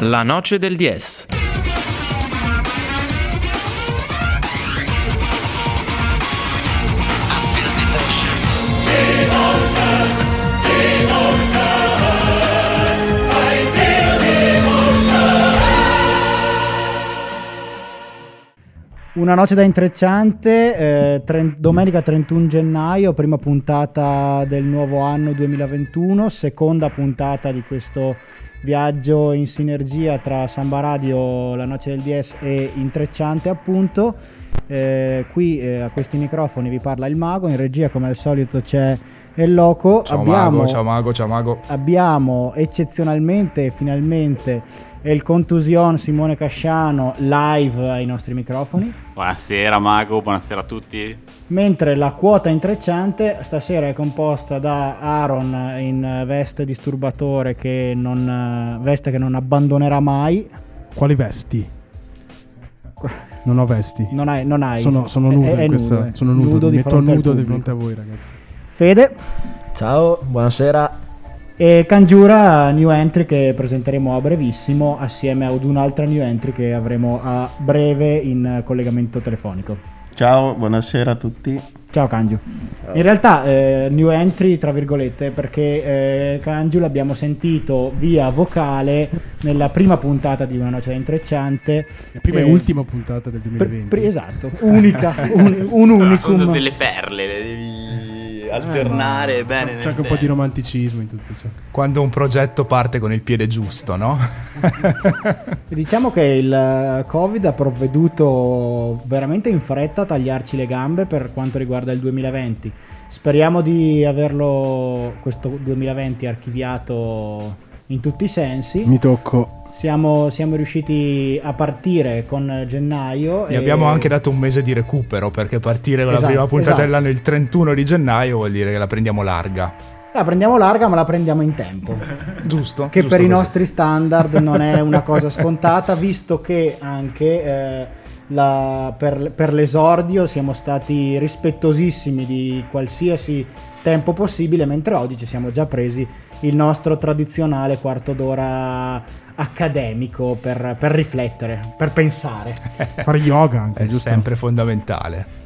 La noce del DS. Una noce da intrecciante, eh, tre- domenica 31 gennaio, prima puntata del nuovo anno 2021, seconda puntata di questo viaggio in sinergia tra Samba Radio, la noce del DS e Intrecciante appunto. Eh, qui eh, a questi microfoni vi parla il mago, in regia come al solito c'è il loco. Ciao abbiamo, mago, ciao mago, ciao mago. abbiamo eccezionalmente e finalmente il contusion Simone Casciano live ai nostri microfoni. Buonasera Mago, buonasera a tutti. Mentre la quota intrecciante stasera è composta da Aaron in veste disturbatore che non, veste che non abbandonerà mai. Quali vesti? Non ho vesti. Non hai, non hai Sono, sono è- nudo è in questa. nudo, eh. sono nudo, di mi metto nudo di fronte a voi, ragazzi. Fede Ciao, buonasera. E Kanjura new entry che presenteremo a brevissimo assieme ad un'altra new entry che avremo a breve in collegamento telefonico. Ciao, buonasera a tutti. Ciao Kanju. In realtà eh, new entry tra virgolette perché eh, Kanju l'abbiamo sentito via vocale nella prima puntata di Una noce intrecciante. La prima e Eh, ultima puntata del pr- 2020. pr- esatto, unica, un, un Allora, sono unicum. delle perle, le devi alternare bene C'è nel anche un po' di tempo. romanticismo in tutto ciò. Quando un progetto parte con il piede giusto, no? Diciamo che il eh, Covid ha provveduto veramente in fretta a tagliarci le gambe per quanto riguarda il 2020. Speriamo di averlo, questo 2020, archiviato in tutti i sensi. Mi tocco. Siamo, siamo riusciti a partire con gennaio. Gli e- abbiamo anche dato un mese di recupero perché partire con la Esatto, prima puntata esatto. dell'anno il 31 di gennaio vuol dire che la prendiamo larga. La prendiamo larga, ma la prendiamo in tempo. Giusto? che Giusto per i così. nostri standard non è una cosa scontata, visto che anche eh, la- per, per l'esordio siamo stati rispettosissimi di qualsiasi tempo possibile, mentre oggi ci siamo già presi il nostro tradizionale quarto d'ora accademico per, per riflettere, per pensare. Fare yoga anche, È giusto? sempre fondamentale.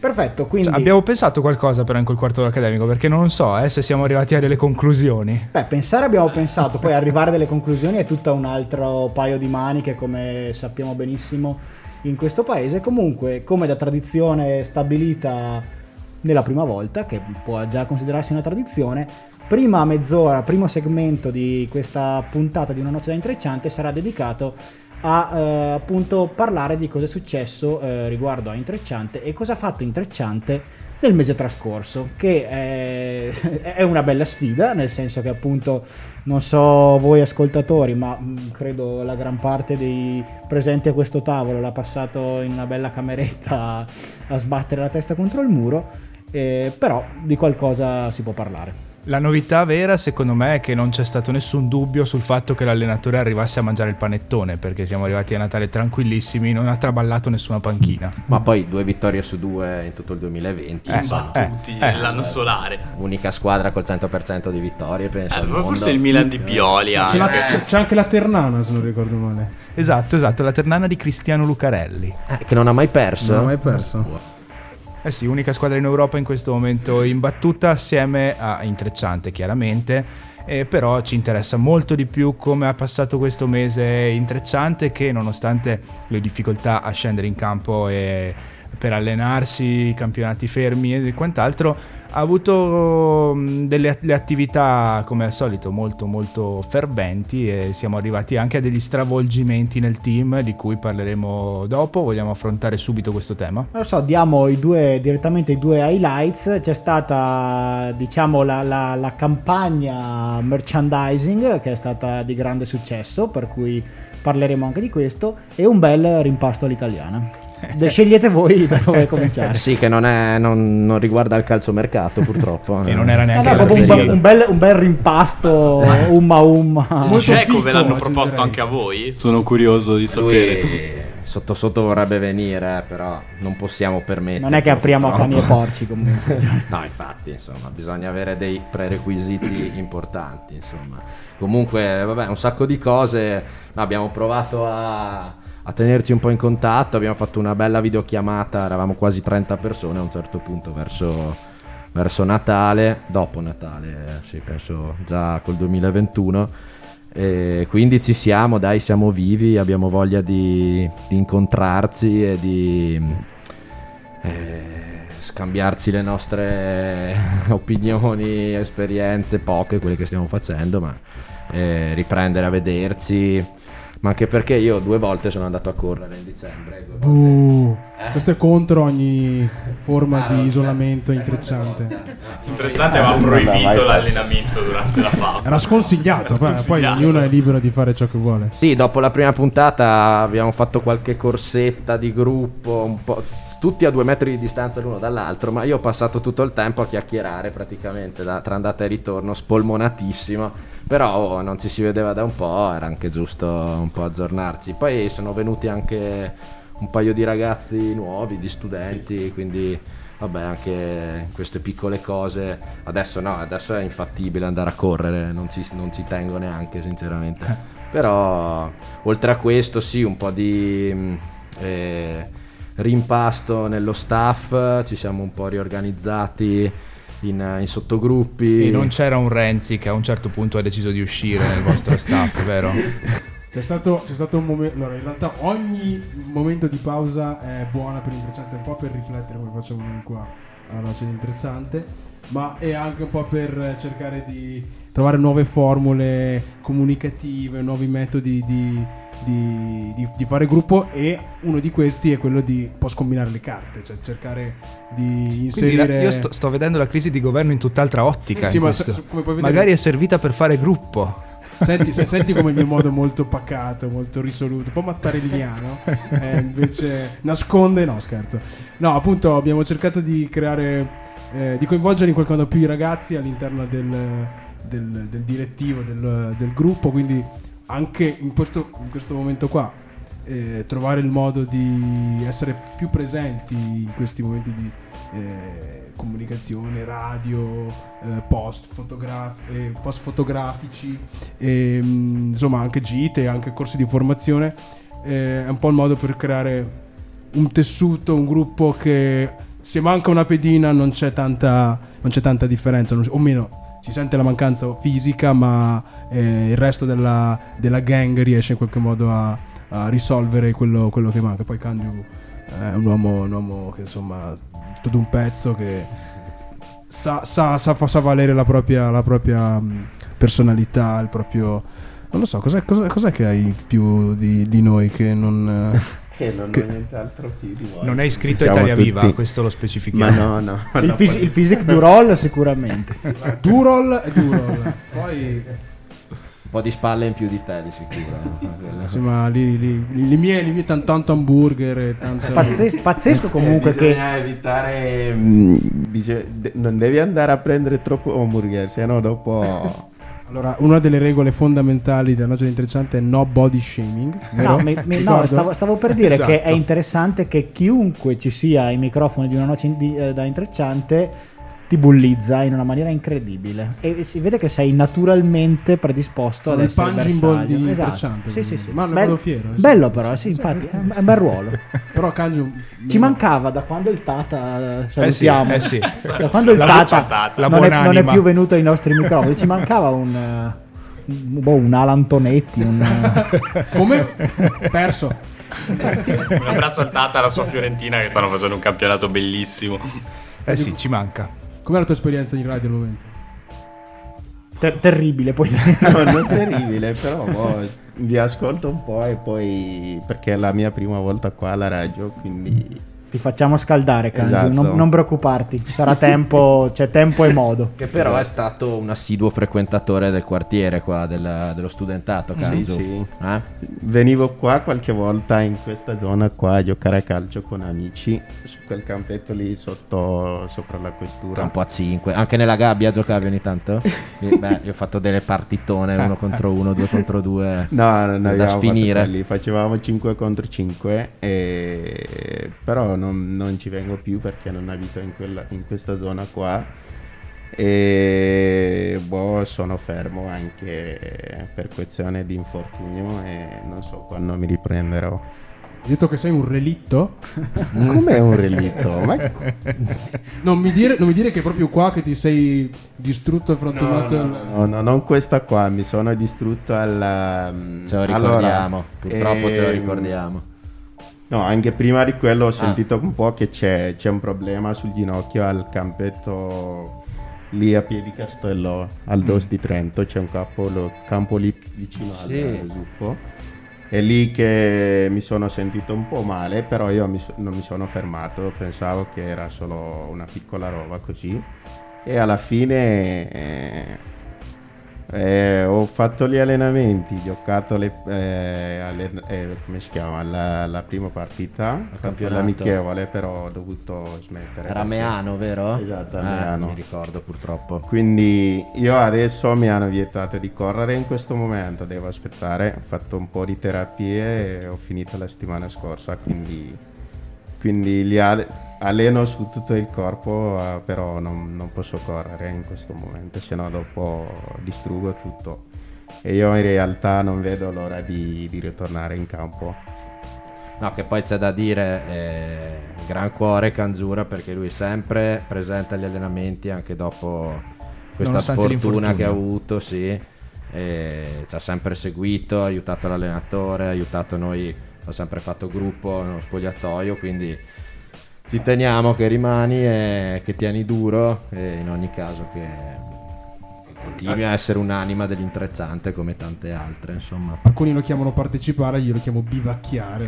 Perfetto, quindi... Cioè, abbiamo pensato qualcosa però in quel quarto d'ora accademico perché non so eh, se siamo arrivati a delle conclusioni. Beh, pensare abbiamo pensato, poi arrivare a delle conclusioni è tutto un altro paio di maniche, come sappiamo benissimo in questo paese. Comunque, come da tradizione stabilita nella prima volta, che può già considerarsi una tradizione, prima mezz'ora, primo segmento di questa puntata di Una noce da intrecciante sarà dedicato a eh, appunto parlare di cosa è successo eh, riguardo a Intrecciante e cosa ha fatto Intrecciante nel mese trascorso, che è, è una bella sfida, nel senso che appunto non so voi ascoltatori, ma mh, credo la gran parte dei presenti a questo tavolo l'ha passato in una bella cameretta a sbattere la testa contro il muro, eh, però di qualcosa si può parlare. La novità vera secondo me è che non c'è stato nessun dubbio sul fatto che l'allenatore arrivasse a mangiare il panettone perché siamo arrivati a Natale tranquillissimi, non ha traballato nessuna panchina. Ma poi due vittorie su due in tutto il 2020. Eh, insomma. Tutti eh, l'anno solare. Unica squadra col 100% di vittorie, penso. Eh, al mondo. forse il Milan di Pioli C'è, anche. la- c'è- c'è anche la Ternana, se non ricordo male. Esatto, esatto, la ternana di Cristiano Lucarelli. Eh, che non ha mai perso. Non ho mai perso. Eh sì, unica squadra in Europa in questo momento imbattuta assieme a Intrecciante chiaramente, eh, però ci interessa molto di più come ha passato questo mese Intrecciante che nonostante le difficoltà a scendere in campo e per allenarsi, i campionati fermi e quant'altro, ha avuto mm, delle le attività come al solito molto molto ferventi e siamo arrivati anche a degli stravolgimenti nel team di cui parleremo dopo, vogliamo affrontare subito questo tema? Lo so, diamo i due, direttamente i due highlights. C'è stata, diciamo, la, la- la campagna merchandising che è stata di grande successo, per cui parleremo anche di questo, e un bel rimpasto all'italiana. De- Scegliete voi da dove cominciare. Sì, che non, è, non, non riguarda il calciomercato, purtroppo. E non era Eh, neanche no, la proprio un, un bel- un bel rimpasto, umma umma. Molto Dzeko ve l'hanno fico, proposto anche a voi? Sono curioso di sapere. Lui sotto sotto vorrebbe venire, eh, però non possiamo permettere. Non è che apriamo a cani e porci comunque. No, infatti, insomma, bisogna avere dei prerequisiti importanti, insomma. Comunque, vabbè, un sacco di cose. No, abbiamo provato a, a tenerci un po' in contatto, abbiamo fatto una bella videochiamata, eravamo quasi 30 persone a un certo punto verso, verso Natale, dopo Natale, eh, sì, penso già col 2021. E quindi ci siamo, dai, siamo vivi, abbiamo voglia di, di incontrarci e di eh, scambiarci le nostre opinioni, esperienze, poche, quelle che stiamo facendo, ma eh, riprendere a vederci. Ma anche perché io due volte sono andato a correre in dicembre. Uh, Eh? questo è contro ogni forma Ah, di isolamento intrecciante. Intrecciante aveva proibito l'allenamento durante la pausa. Era sconsigliato, poi- poi Sconsigliato. ognuno è libero di fare ciò che vuole. Sì, dopo la prima puntata abbiamo fatto qualche corsetta di gruppo, un po', tutti a due metri di distanza l'uno dall'altro, ma io ho passato tutto il tempo a chiacchierare praticamente da- tra andata e ritorno, spolmonatissimo, però oh, non ci si vedeva da un po', era anche giusto un po' aggiornarci. Poi sono venuti anche un paio di ragazzi nuovi, di studenti, quindi vabbè anche queste piccole cose, adesso no, adesso è infattibile andare a correre, non ci, non ci tengo neanche sinceramente. Però oltre a questo sì, un po' di mh, eh, rimpasto nello staff, ci siamo un po' riorganizzati in, in sottogruppi. E non c'era un Renzi che a un certo punto ha deciso di uscire nel vostro staff, vero? C'è stato, c'è stato un momento. Allora, in realtà ogni momento di pausa è buona per l'intrecciante, un po' per riflettere come facciamo noi qua alla noce di intrecciante, ma è anche un po' per cercare di trovare nuove formule comunicative, nuovi metodi di, di- di- di fare gruppo e uno di questi è quello di un po' scombinare le carte, cioè cercare di inserire... la- io sto, sto vedendo la crisi di governo in tutt'altra ottica. Sì, ma se- vedere- Magari è servita per fare gruppo. Senti, se- senti come il mio modo molto pacato, molto risoluto, un po' mattarelliano, eh, invece nasconde, no scherzo. No, appunto abbiamo cercato di creare, eh, di coinvolgere in qualche modo più i ragazzi all'interno del, del- del direttivo, del, del gruppo, quindi anche in questo, in questo momento qua eh, trovare il modo di essere più presenti in questi momenti di eh, comunicazione, radio, eh, post, fotograf- eh, post fotografici, e, mm, insomma anche gite, anche corsi di formazione, eh, è un po' il modo per creare un tessuto, un gruppo che se manca una pedina non c'è tanta, non c'è tanta differenza, non- o meno si sente la mancanza fisica, ma eh, il resto della, della gang riesce in qualche modo a, a risolvere quello, quello che manca. Poi Kanju è un uomo, un uomo che insomma tutto d'un pezzo che sa, sa, sa, sa valere la propria, la propria mh, personalità, il proprio... Non lo so, cos'è, cos'è- cos'è che hai più di, di noi che non... eh, Che non Che- ho nient'altro più di voi. Non è iscritto a Italia Viva, tutti- questo lo specifichiamo. Ma no, no. Il, no, fis- poi- il physique du roll sicuramente. Durol e Durol. Poi Un po' di spalle in più di te, di sicuro. Quello- insomma, lì, lì, lì- le mie, le mie tan- tanto hamburger e tanto... Pazzes- pazzesco comunque Eh, che bisogna evitare mm, dice, de- non devi andare a prendere troppo hamburger se no dopo Allora, una delle regole fondamentali della noce di intrecciante è no body shaming. vero? No, mi- mi- no, stavo, stavo per dire Esatto. che è interessante che chiunque ci sia ai microfoni di una noce in- di- eh, da intrecciante ti bullizza in una maniera incredibile e si vede che sei naturalmente predisposto Sono ad essere punching ball bersaglio. di Esatto. Sì, sì, sì. Ma ne Bel- fiero, eh. Bello però, sì, infatti, è un, è un bel ruolo. Però Kanju... Ci mancava da quando il Tata Eh sì, salutiamo. eh sì. Da quando il La Tata, Tata. Non, è, non è più venuto ai nostri microfoni, ci mancava un eh, un, boh, un Alan Tonetti, un eh, Come? Perso. Un abbraccio al Tata e alla sua Fiorentina che stanno facendo un campionato bellissimo. Eh sì, ci manca. Com'è la tua esperienza in radio al momento? ter- terribile poi. no, non terribile però boh, vi ascolto un po' e poi perché è la mia prima volta qua alla radio quindi Ti facciamo scaldare, Kanju, Esatto. non, non preoccuparti, ci sarà tempo, c'è tempo e modo. Che però è stato un assiduo frequentatore del quartiere qua, del- dello studentato, Sì, Kanzu. sì. Eh? Venivo qua qualche volta in questa zona qua a giocare a calcio con amici quel campetto lì sotto sopra la questura. Campo a 5. Anche nella gabbia giocavi ogni tanto? Beh, io ho fatto delle partitone, uno contro uno, due contro due. No, no, no, da sfinire. quelli, facevamo 5 contro 5 e... però non, non ci vengo più perché non abito in, quella- in questa zona qua e boh, sono fermo anche per questione di infortunio e non so quando mi riprenderò. Hai detto che sei un relitto? Com'è un relitto? Ma... Non mi, dire, non mi dire che è proprio qua che ti sei distrutto e frantumato. il- No, no, non questa qua, mi sono distrutto alla... Ce lo allora, ricordiamo, purtroppo ce lo ehm, ricordiamo. No, anche prima di quello Ah. ho sentito un po' che c'è, c'è un problema sul ginocchio al campetto lì a Piedi Castello, al DOS di Trento, c'è un campo, lo- campo lì vicino al Sì. Zuffo. È lì che mi sono sentito un po' male, però io mi non mi sono fermato, pensavo che era solo una piccola roba così. E alla fine eh, eh, ho fatto gli allenamenti, giocato le, eh, alle- eh, come si chiama, la, la prima partita, l'amichevole, però ho dovuto smettere. Era Meano, vero? Esatto, a Eh, Meano. mi ricordo purtroppo. Quindi io adesso mi hanno vietato di correre in questo momento, devo aspettare, ho fatto un po' di terapie e ho finito la settimana scorsa, quindi, quindi li alle- alleno su tutto il corpo, eh, però non, non posso correre in questo momento, se no dopo distruggo tutto. E io in realtà non vedo l'ora di, di ritornare in campo. No, che poi c'è da dire, eh, gran cuore Kanzura perché lui è sempre presente agli allenamenti anche dopo questa Nonostante sfortuna che ha avuto, sì. E ci ha sempre seguito, ha aiutato l'allenatore, ha aiutato noi, ha sempre fatto gruppo nello spogliatoio, quindi ci teniamo che rimani e che tieni duro e in ogni caso che, che continui a essere un'anima dell'intrecciante come tante altre, insomma. Alcuni lo chiamano partecipare, io lo chiamo bivacchiare.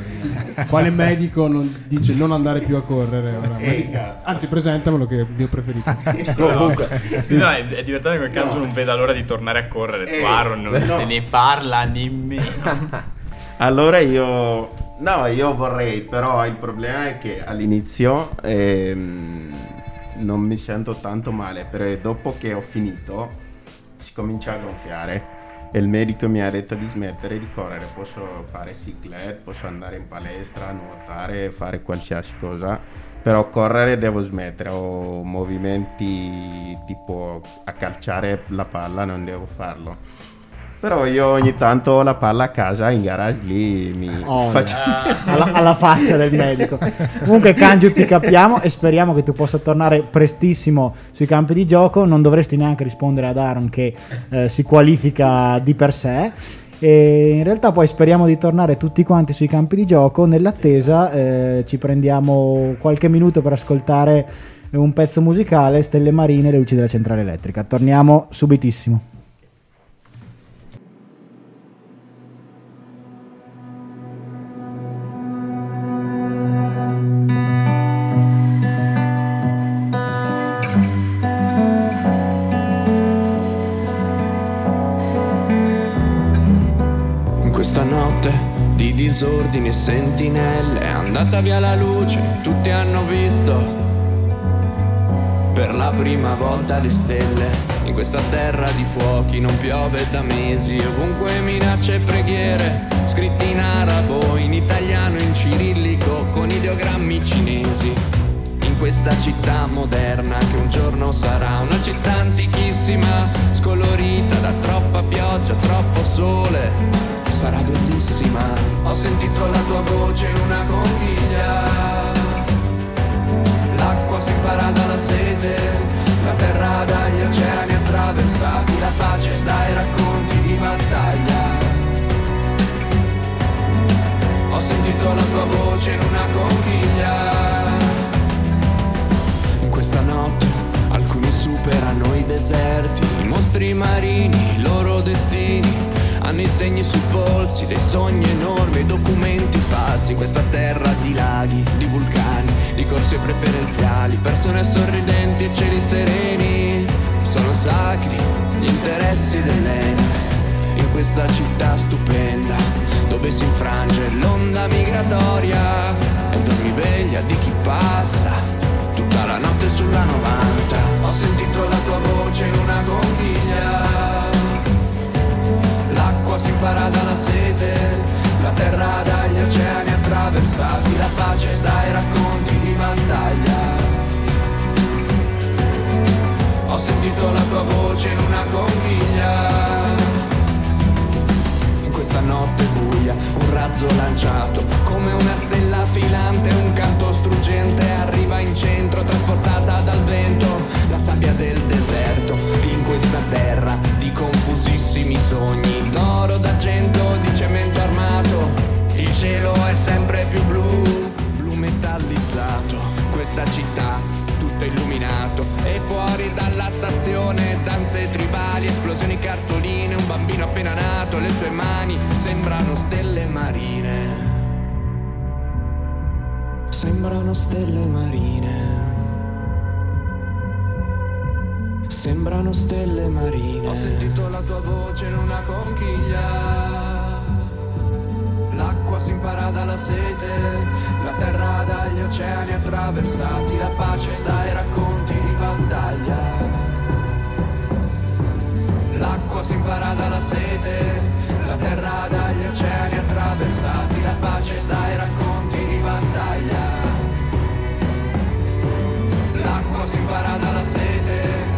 Quale medico non dice non andare più a correre? ora? Anzi, presentamelo che è il mio preferito. Sì, no, è, è divertente che Kanzo non veda l'ora di tornare a correre. Tu, Aaron, non se ne parla nemmeno. Allora io... No, io vorrei, però il problema è che all'inizio ehm, non mi sento tanto male, però dopo che ho finito si comincia a gonfiare. E il medico mi ha detto di smettere di correre, posso fare cyclette, posso andare in palestra, nuotare, fare qualsiasi cosa, però correre devo smettere, ho movimenti tipo a calciare la palla, non devo farlo. Però io ogni tanto ho la palla a casa in garage lì mi Oh, faccio... alla, alla faccia del medico. Comunque, Kanju, ti capiamo e speriamo che tu possa tornare prestissimo sui campi di gioco. Non dovresti neanche rispondere ad Aaron che eh, si qualifica di per sé. E in realtà poi speriamo di tornare tutti quanti sui campi di gioco. Nell'attesa eh, ci prendiamo qualche minuto per ascoltare un pezzo musicale, Stelle Marine e le luci della centrale elettrica. Torniamo subitissimo. Disordini e sentinelle è andata via la luce, tutti hanno visto per la prima volta le stelle. In questa terra di fuochi non piove da mesi, ovunque minacce e preghiere, scritti in arabo, in italiano, in cirillico, con ideogrammi cinesi. In questa città moderna che un giorno sarà una città antichissima, scolorita da troppa pioggia, troppo sole, sarà bellissima. Ho sentito la tua voce in una conchiglia. L'acqua separa dalla sete, la terra dagli oceani attraversati, la pace dai racconti di battaglia. Ho sentito la tua voce in una conchiglia. In questa notte alcuni superano i deserti, i mostri marini, i loro destini. Hanno i segni sui polsi, dei sogni enormi, documenti falsi questa terra di laghi, di vulcani, di corsie preferenziali, persone sorridenti e cieli sereni. Sono sacri gli interessi dell'Eni in questa città stupenda dove si infrange l'onda migratoria e dormiveglia di chi passa tutta la notte sulla 90. Ho sentito la tua voce in una conchiglia. Si impara dalla sete, la terra dagli oceani attraversati, la pace dai racconti di battaglia. Ho sentito la tua voce in una conchiglia. In questa notte buia, un razzo lanciato, come una stella filante, un canto struggente arriva in centro, trasportata dal vento, la sabbia del confusissimi sogni, d'oro, d'argento, di cemento armato, il cielo è sempre più blu, blu metallizzato, questa città tutto illuminato. E fuori dalla stazione danze tribali, esplosioni cartoline, un bambino appena nato, le sue mani sembrano stelle marine. Sembrano stelle marine. Sembrano stelle marine. Ho sentito la tua voce in una conchiglia. L'acqua si impara dalla sete, la terra dagli oceani attraversati, la pace dai racconti di battaglia. L'acqua si impara dalla sete, la terra dagli oceani attraversati, la pace dai racconti di battaglia. L'acqua si impara dalla sete,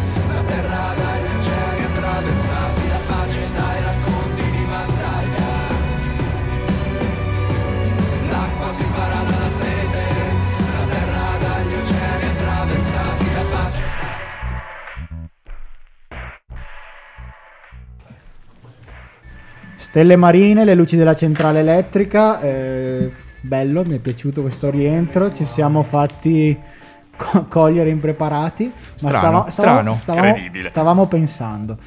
Stelle marine, le luci della centrale elettrica, eh, bello, mi è piaciuto questo rientro, ci siamo fatti co- cogliere impreparati, Strano, strano. stavamo, Incredibile. stavamo pensando.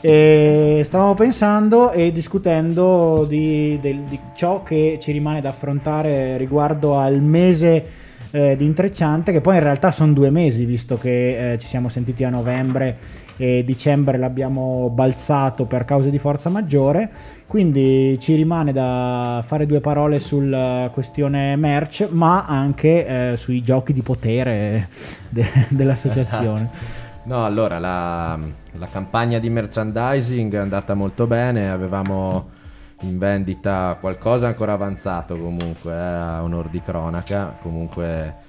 E stavamo pensando e discutendo di, del- di ciò che ci rimane da affrontare riguardo al mese eh, di intrecciante, che poi in realtà sono due mesi, visto che eh, ci siamo sentiti a novembre e dicembre l'abbiamo balzato per cause di forza maggiore. Quindi ci rimane da fare due parole sulla questione merch, ma anche eh, sui giochi di potere de- dell'associazione. No, allora la, la campagna di merchandising è andata molto bene, avevamo in vendita qualcosa ancora avanzato comunque, eh, a onor di cronaca, comunque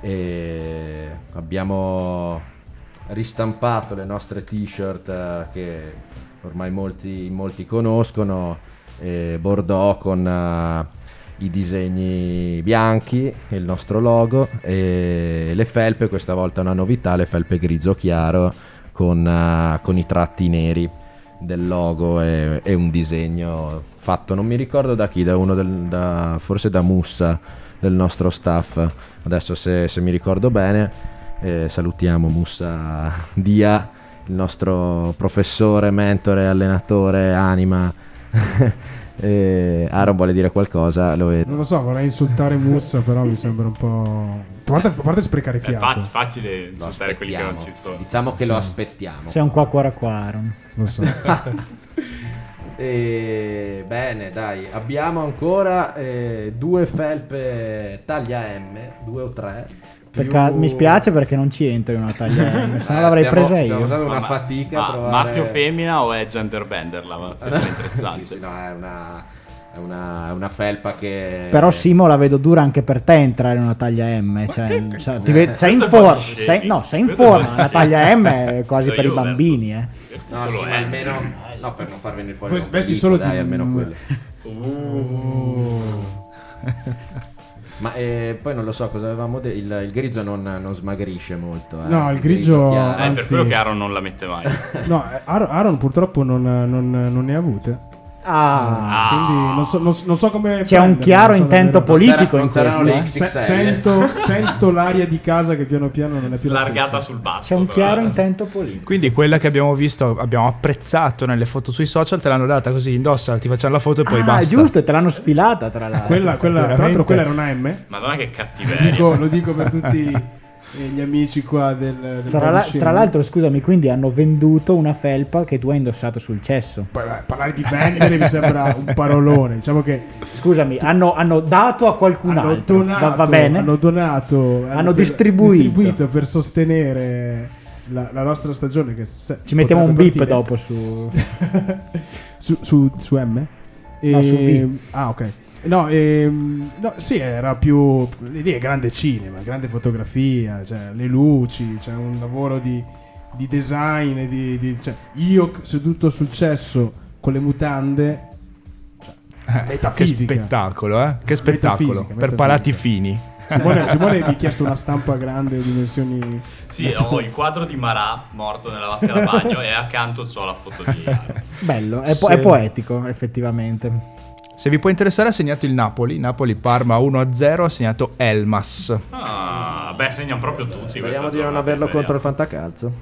e abbiamo ristampato le nostre t-shirt eh, che ormai molti, molti conoscono, eh, Bordeaux con eh, i disegni bianchi il nostro logo e le felpe, questa volta una novità, le felpe grigio chiaro con, eh, con i tratti neri del logo e, e un disegno fatto, non mi ricordo da chi, da uno del, da- forse da Mussa del nostro staff, adesso se, se mi ricordo bene, eh, salutiamo Mussa Dia, il nostro professore, mentore, allenatore, anima. Eh, Aaron vuole dire qualcosa, lo vedo. Non lo so, vorrei insultare Mussa, però mi sembra un po'. A parte, a parte sprecare È fiato. fa- facile Lo insultare quelli che non ci sono. Diciamo che lo aspettiamo. Sei un qua qua qua. Lo so. E, bene, dai, abbiamo ancora eh, due felpe taglia M, due o tre. più- Mi spiace perché non ci entro in una taglia M, se no Eh, l'avrei stiamo- presa Stiamo io. usando una Ma- fatica a ma trovare... maschio o femmina o è gender bender la felpa interessante? sì, sì, no, è una, è una, è una felpa che... Però Simo la vedo dura anche per te entrare in una taglia M. Cioè, ti ve- sei in è forma. Sei, no, sei in è forma. La taglia M è quasi per i verso- bambini. Eh. Questo No, solo sì, è. almeno... No, per non far venire fuori vesti solo dai, di- almeno quello. Uh. Ma eh, poi non lo so cosa avevamo detto. Il, il grigio non, non smagrisce molto. eh. No, il grigio- chiaro. Eh, per Anzi- quello che Aaron non la mette mai. No, eh, Aaron, Aaron purtroppo non, non- non ne ha avute. Ah, Quindi non so, non non so come. c'è un chiaro intento politico in questo. eh. Se- sento, sento l'aria di casa che piano piano non è più la Slargata stessa. sul basso. C'è un però. chiaro intento politico. Quindi quella che abbiamo visto, abbiamo apprezzato nelle foto sui social, te l'hanno data così indossa, ti facciamo la foto e poi ah, basta. giusto, te l'hanno sfilata tra l'altro. Quella, quella, tra l'altro, quella era una M. Madonna che Lo cattiveria. dico, lo dico per tutti gli amici qua del, del Tra, la- tra l'altro, scusami, quindi hanno venduto una felpa che tu hai indossato sul cesso. Beh, parlare di vendere mi sembra un parolone. Diciamo che Scusami, hanno, hanno dato a qualcun hanno altro. donato, va, va bene? hanno donato, Hanno per- distribuito. per sostenere la, la nostra stagione. Che se- Ci mettiamo un beep partire. dopo su. su, su, su M? No, su V. Ah, ok. No, ehm, no, sì, era più. Lì è grande cinema, grande fotografia, cioè le luci, c'è un lavoro di, di design. Di, di- cioè, io seduto sul cesso con le mutande. cioè, che metafisica. spettacolo, eh? Che spettacolo. Metafisica, per metafisica. palati fini. Simone, Simone mi ha chiesto una stampa grande, dimensioni. Sì, ho il quadro di Marà morto nella vasca da bagno e accanto ho la foto di Iaro. Bello, è, po- è poetico, effettivamente. Se vi può interessare ha segnato il Napoli, Napoli-Parma 1-0, ha segnato Elmas. Ah, beh, segnano proprio tutti. Speriamo di non averlo contro il fantacalzo.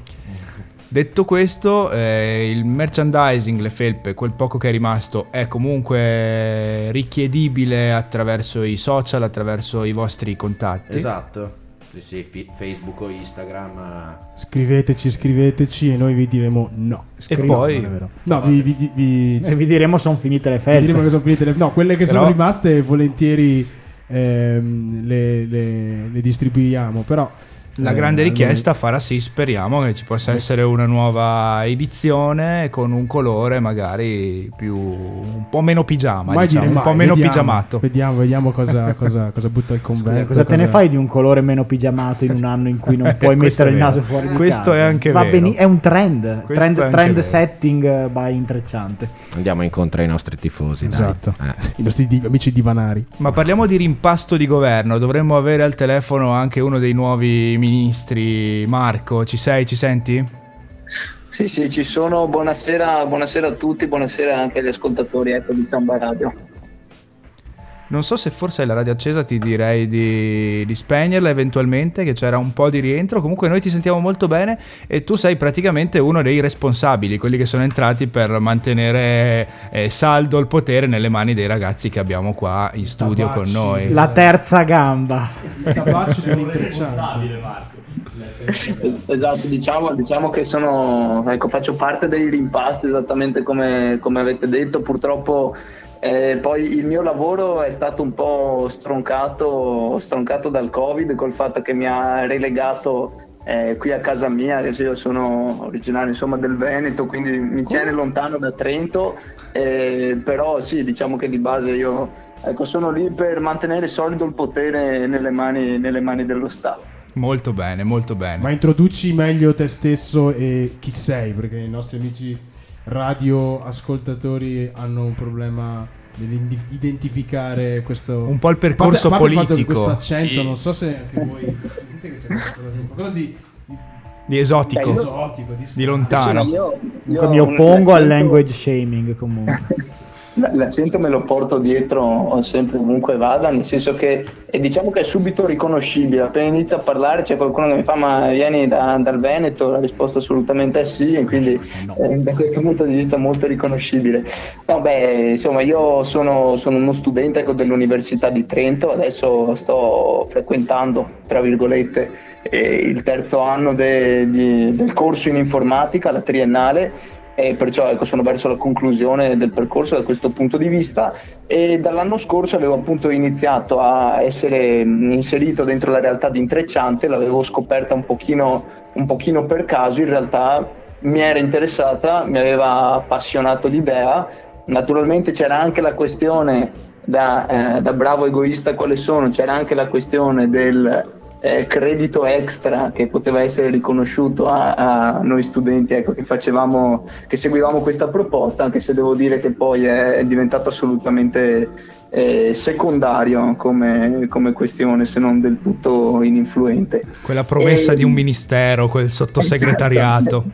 Detto questo, eh, il merchandising, le felpe, quel poco che è rimasto, è comunque richiedibile attraverso i social, attraverso i vostri contatti. Esatto. Sì, sì, Facebook o Instagram. eh. Scriveteci, scriveteci e noi vi diremo no. E Scrivo, poi, è vero. No, vi, vi, vi- E vi diremo sono finite le vi diremo felpe. che sono finite le- No, quelle che Però- sono rimaste volentieri ehm, le, le- le distribuiamo, però... la eh, grande almeno- richiesta farà sì, speriamo che ci possa essere una nuova edizione con un colore magari più un po' meno pigiama, Mai diciamo, dire un po' mai, meno vediamo, pigiamato. Vediamo, vediamo cosa, cosa, cosa butta il convento. Cosa te ne fai di un colore meno pigiamato in un anno in cui non puoi mettere il naso fuori di Questo casa? è anche Va vero. beni- è un trend, Questo trend, trend setting eh, by intrecciante. Andiamo incontro ai nostri tifosi. Esatto. Eh. I nostri di- amici divanari. Ma parliamo di rimpasto di governo, dovremmo avere al telefono anche uno dei nuovi ministri, Marco, ci sei, ci senti? Sì, sì, ci sono. Buonasera, buonasera a tutti, buonasera anche agli ascoltatori ecco, di Samba Radio. Non so se forse hai la radio accesa, ti direi di, di spegnerla eventualmente, che c'era un po' di rientro. Comunque noi ti sentiamo molto bene e tu sei praticamente uno dei responsabili, quelli che sono entrati per mantenere eh, saldo il potere nelle mani dei ragazzi che abbiamo qua in studio con Tabacci. noi. La terza gamba. I tabacci dell'intrecciante. Esatto, diciamo, diciamo che sono, ecco, faccio parte dei rimpasti esattamente come, come avete detto. Purtroppo eh, poi il mio lavoro è stato un po' stroncato, stroncato dal Covid col fatto che mi ha relegato eh, qui a casa mia, adesso io sono originario insomma del Veneto, quindi mi tiene lontano da Trento, eh, però sì, diciamo che di base io ecco, sono lì per mantenere solido il potere nelle mani, nelle mani dello staff. Molto bene, molto bene. Ma introduci meglio te stesso e chi sei, perché i nostri amici radio ascoltatori hanno un problema nell'identificare questo Un po' il percorso parte- parte politico. questo accento, Sì. non so se anche voi sentite che c'è qualcosa di, qualcosa di, di Di esotico, Beh, io- esotico, di, lontano. Io- io mi oppongo al language shaming comunque. L'accento me lo porto dietro sempre ovunque vada, nel senso che e diciamo che è subito riconoscibile. Appena inizio a parlare c'è qualcuno che mi fa ma vieni da- dal Veneto? La risposta assolutamente è sì e quindi eh, da questo punto di vista molto riconoscibile. No, beh, insomma io sono, sono uno studente ecco, dell'Università di Trento, adesso sto frequentando, tra virgolette, eh, il terzo anno de- di- del corso in informatica, la triennale e perciò ecco, sono verso la conclusione del percorso da questo punto di vista. E dall'anno scorso avevo appunto iniziato a essere inserito dentro la realtà di Intrecciante, l'avevo scoperta un pochino, un pochino per caso, in realtà mi era interessata, mi aveva appassionato l'idea, naturalmente c'era anche la questione da, eh, da bravo egoista quale sono, c'era anche la questione del eh, credito extra che poteva essere riconosciuto a, a noi studenti ecco, che facevamo, che seguivamo questa proposta, anche se devo dire che poi è, diventato assolutamente eh, secondario come, come, questione, se non del tutto ininfluente. Quella promessa e, di un ministero, quel sottosegretariato.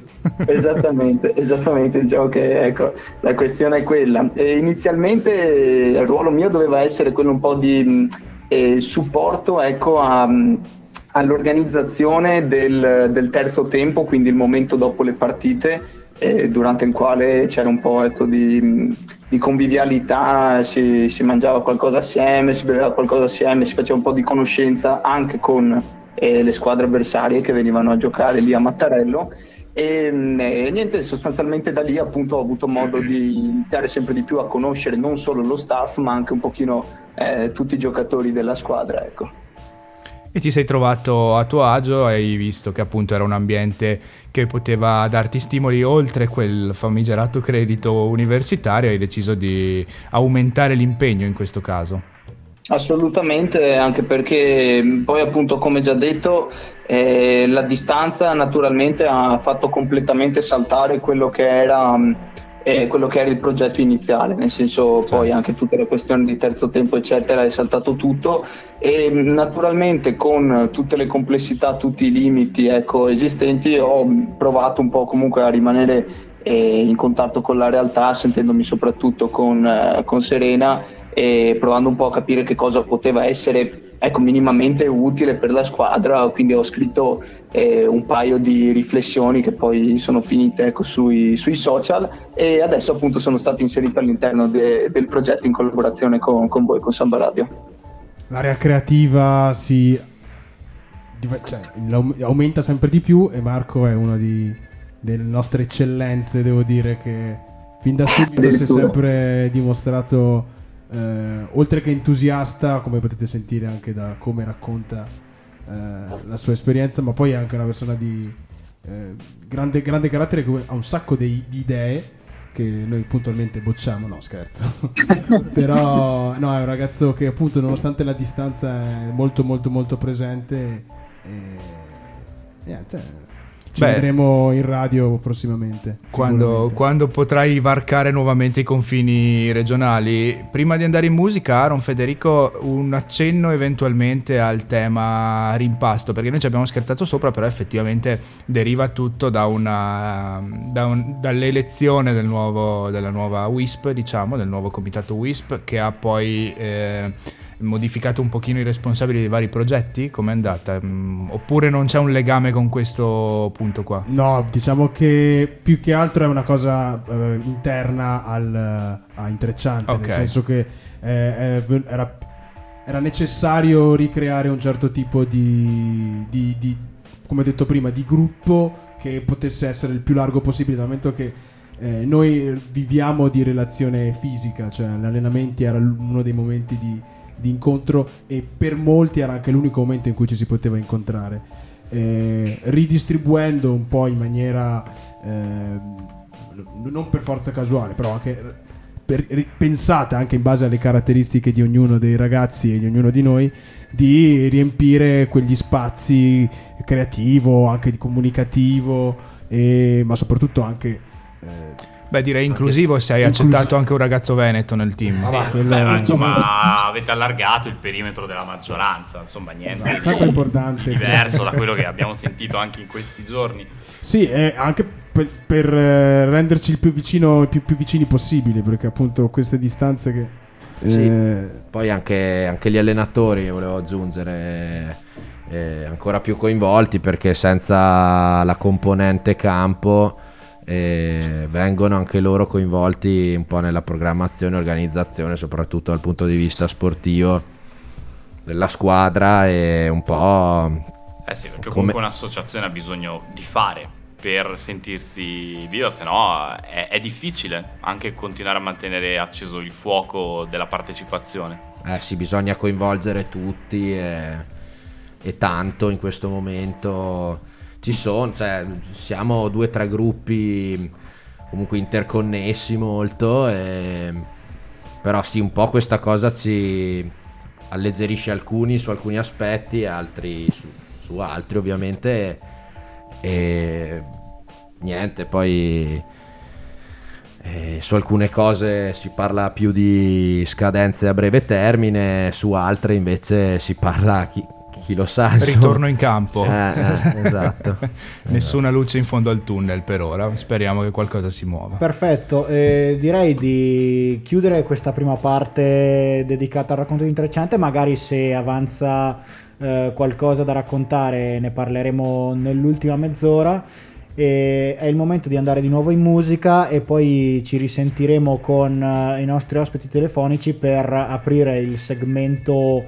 Esattamente, esattamente, diciamo che ecco, la questione è quella. E inizialmente il ruolo mio doveva essere quello un po' di eh, supporto ecco, a all'organizzazione del, del, terzo tempo, quindi il momento dopo le partite, eh, durante il quale c'era un po' ecco, di, di, convivialità, si, si, mangiava qualcosa assieme, si beveva qualcosa assieme, si faceva un po' di conoscenza anche con eh, le squadre avversarie che venivano a giocare lì a Mattarello. E, mm, e, niente, sostanzialmente da lì appunto ho avuto modo di iniziare sempre di più a conoscere non solo lo staff ma anche un pochino eh, tutti i giocatori della squadra. Ecco. E ti sei trovato a tuo agio, hai visto che appunto era un ambiente che poteva darti stimoli oltre quel famigerato credito universitario, hai deciso di aumentare l'impegno in questo caso. Assolutamente, anche perché poi appunto come già detto eh, la distanza naturalmente ha fatto completamente saltare quello che era eh, quello che era il progetto iniziale, nel senso certo. poi anche tutte le questioni di terzo tempo eccetera è saltato tutto e naturalmente con tutte le complessità, tutti i limiti ecco, esistenti ho provato un po' comunque a rimanere eh, in contatto con la realtà sentendomi soprattutto con, eh, con Serena e provando un po' a capire che cosa poteva essere ecco, minimamente utile per la squadra, quindi ho scritto eh, un paio di riflessioni che poi sono finite ecco, sui, sui, social e adesso appunto sono stato inserito all'interno de, del progetto in collaborazione con, con voi, con Samba Radio. L'area creativa si cioè, aumenta sempre di più e Marco è una di, delle nostre eccellenze, devo dire che fin da subito si è sempre dimostrato eh, oltre che entusiasta, come potete sentire anche da come racconta eh, la sua esperienza, ma poi è anche una persona di eh, grande, grande, carattere che ha un sacco di, di, idee che noi puntualmente bocciamo, no scherzo, però no, è un ragazzo che appunto nonostante la distanza è molto molto molto presente e niente ci Beh, vedremo in radio prossimamente. Quando, quando, potrai varcare nuovamente i confini regionali. Prima di andare in musica, Aaron Federico, un accenno eventualmente al tema rimpasto, perché noi ci abbiamo scherzato sopra, però effettivamente deriva tutto da una, da un, dall'elezione del nuovo, della nuova WISP, diciamo, del nuovo comitato WISP, che ha poi... Eh, modificato un pochino i responsabili dei vari progetti? Com'è andata? Mm, oppure non c'è un legame con questo punto qua? No, diciamo che più che altro è una cosa eh, interna al, a Intrecciante, okay. nel senso che eh, era, era, necessario ricreare un certo tipo di, di, di, come detto prima, di gruppo che potesse essere il più largo possibile, dal momento che eh, noi viviamo di relazione fisica, cioè gli allenamenti era uno dei momenti di di incontro e per molti era anche l'unico momento in cui ci si poteva incontrare. Eh, ridistribuendo un po' in maniera eh, non per forza casuale, però anche per, pensata anche in base alle caratteristiche di ognuno dei ragazzi e di ognuno di noi, di riempire quegli spazi creativo, anche di comunicativo, e, ma soprattutto anche eh, Beh, direi inclusivo se hai Inclusi- accettato anche un ragazzo veneto nel team. Sì, ah, beh, ma insomma avete allargato il perimetro della maggioranza, insomma niente esatto, di importante. diverso da quello che abbiamo sentito anche in questi giorni. Sì, eh, anche per, per eh, renderci il più, vicino, più, più vicini possibile, perché appunto queste distanze che... Sì. Eh... Poi anche, anche, gli allenatori, volevo aggiungere, eh, ancora più coinvolti perché senza la componente campo vengono anche loro coinvolti un po' nella programmazione e organizzazione, soprattutto dal punto di vista sportivo della squadra e un po'... Eh sì, perché come... comunque un'associazione ha bisogno di fare per sentirsi viva, se no è, è, difficile anche continuare a mantenere acceso il fuoco della partecipazione. Eh sì, bisogna coinvolgere tutti e, e tanto in questo momento ci sono, cioè, siamo due o tre gruppi comunque interconnessi molto, e... però sì, un po' questa cosa ci alleggerisce alcuni su alcuni aspetti, altri su, su altri ovviamente, e niente, poi Eh, su alcune cose si parla più di scadenze a breve termine, su altre invece si parla chi, chi lo sa. Ritorno in campo. Eh, eh, esatto. Nessuna luce in fondo al tunnel per ora. Speriamo che qualcosa si muova. Perfetto, eh, direi di chiudere questa prima parte dedicata al racconto di intrecciante, magari se avanza eh, qualcosa da raccontare ne parleremo nell'ultima mezz'ora. E è il momento di andare di nuovo in musica e poi ci risentiremo con eh, i nostri ospiti telefonici per aprire il segmento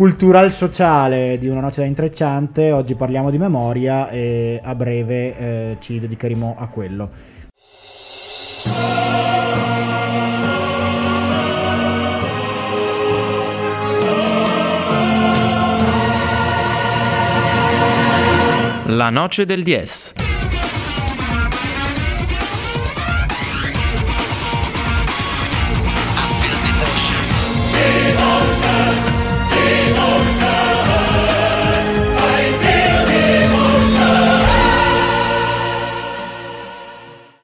cultural sociale di una noce da intrecciante. Oggi parliamo di memoria e a breve eh, ci dedicheremo a quello. La noce del 10.